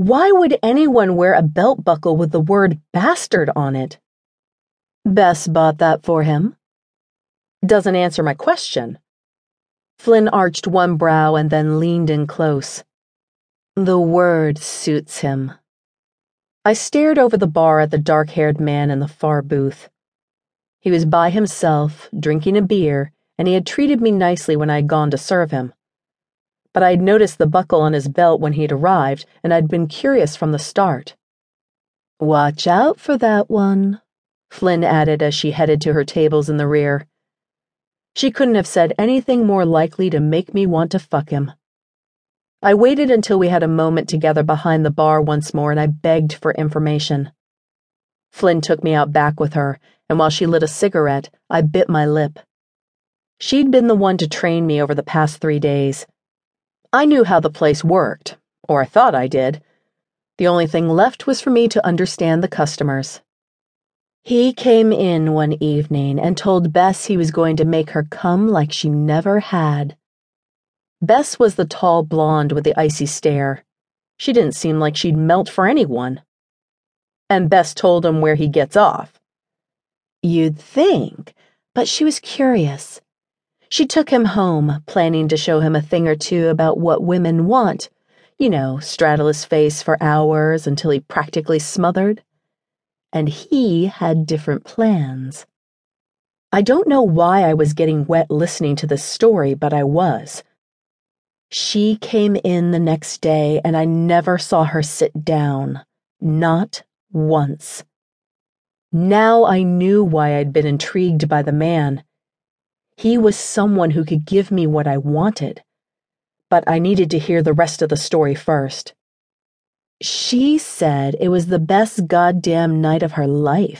Why would anyone wear a belt buckle with the word bastard on it? Bess bought that for him. Doesn't answer my question. Flynn arched one brow and then leaned in close. The word suits him. I stared over the bar at the dark haired man in the far booth. He was by himself, drinking a beer, and he had treated me nicely when I had gone to serve him. But I'd noticed the buckle on his belt when he'd arrived, and I'd been curious from the start. Watch out for that one, Flynn added as she headed to her tables in the rear. She couldn't have said anything more likely to make me want to fuck him. I waited until we had a moment together behind the bar once more and I begged for information. Flynn took me out back with her, and while she lit a cigarette, I bit my lip. She'd been the one to train me over the past three days. I knew how the place worked, or I thought I did. The only thing left was for me to understand the customers. He came in one evening and told Bess he was going to make her come like she never had. Bess was the tall blonde with the icy stare. She didn't seem like she'd melt for anyone. And Bess told him where he gets off. You'd think, but she was curious. She took him home, planning to show him a thing or two about what women want. You know, straddle his face for hours until he practically smothered and he had different plans. I don't know why I was getting wet listening to this story, but I was. She came in the next day, and I never saw her sit down. Not once. Now I knew why I'd been intrigued by the man. He was someone who could give me what I wanted. But I needed to hear the rest of the story first. She said it was the best goddamn night of her life.